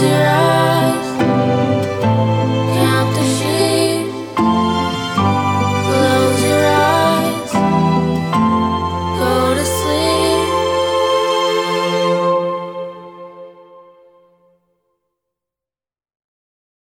tear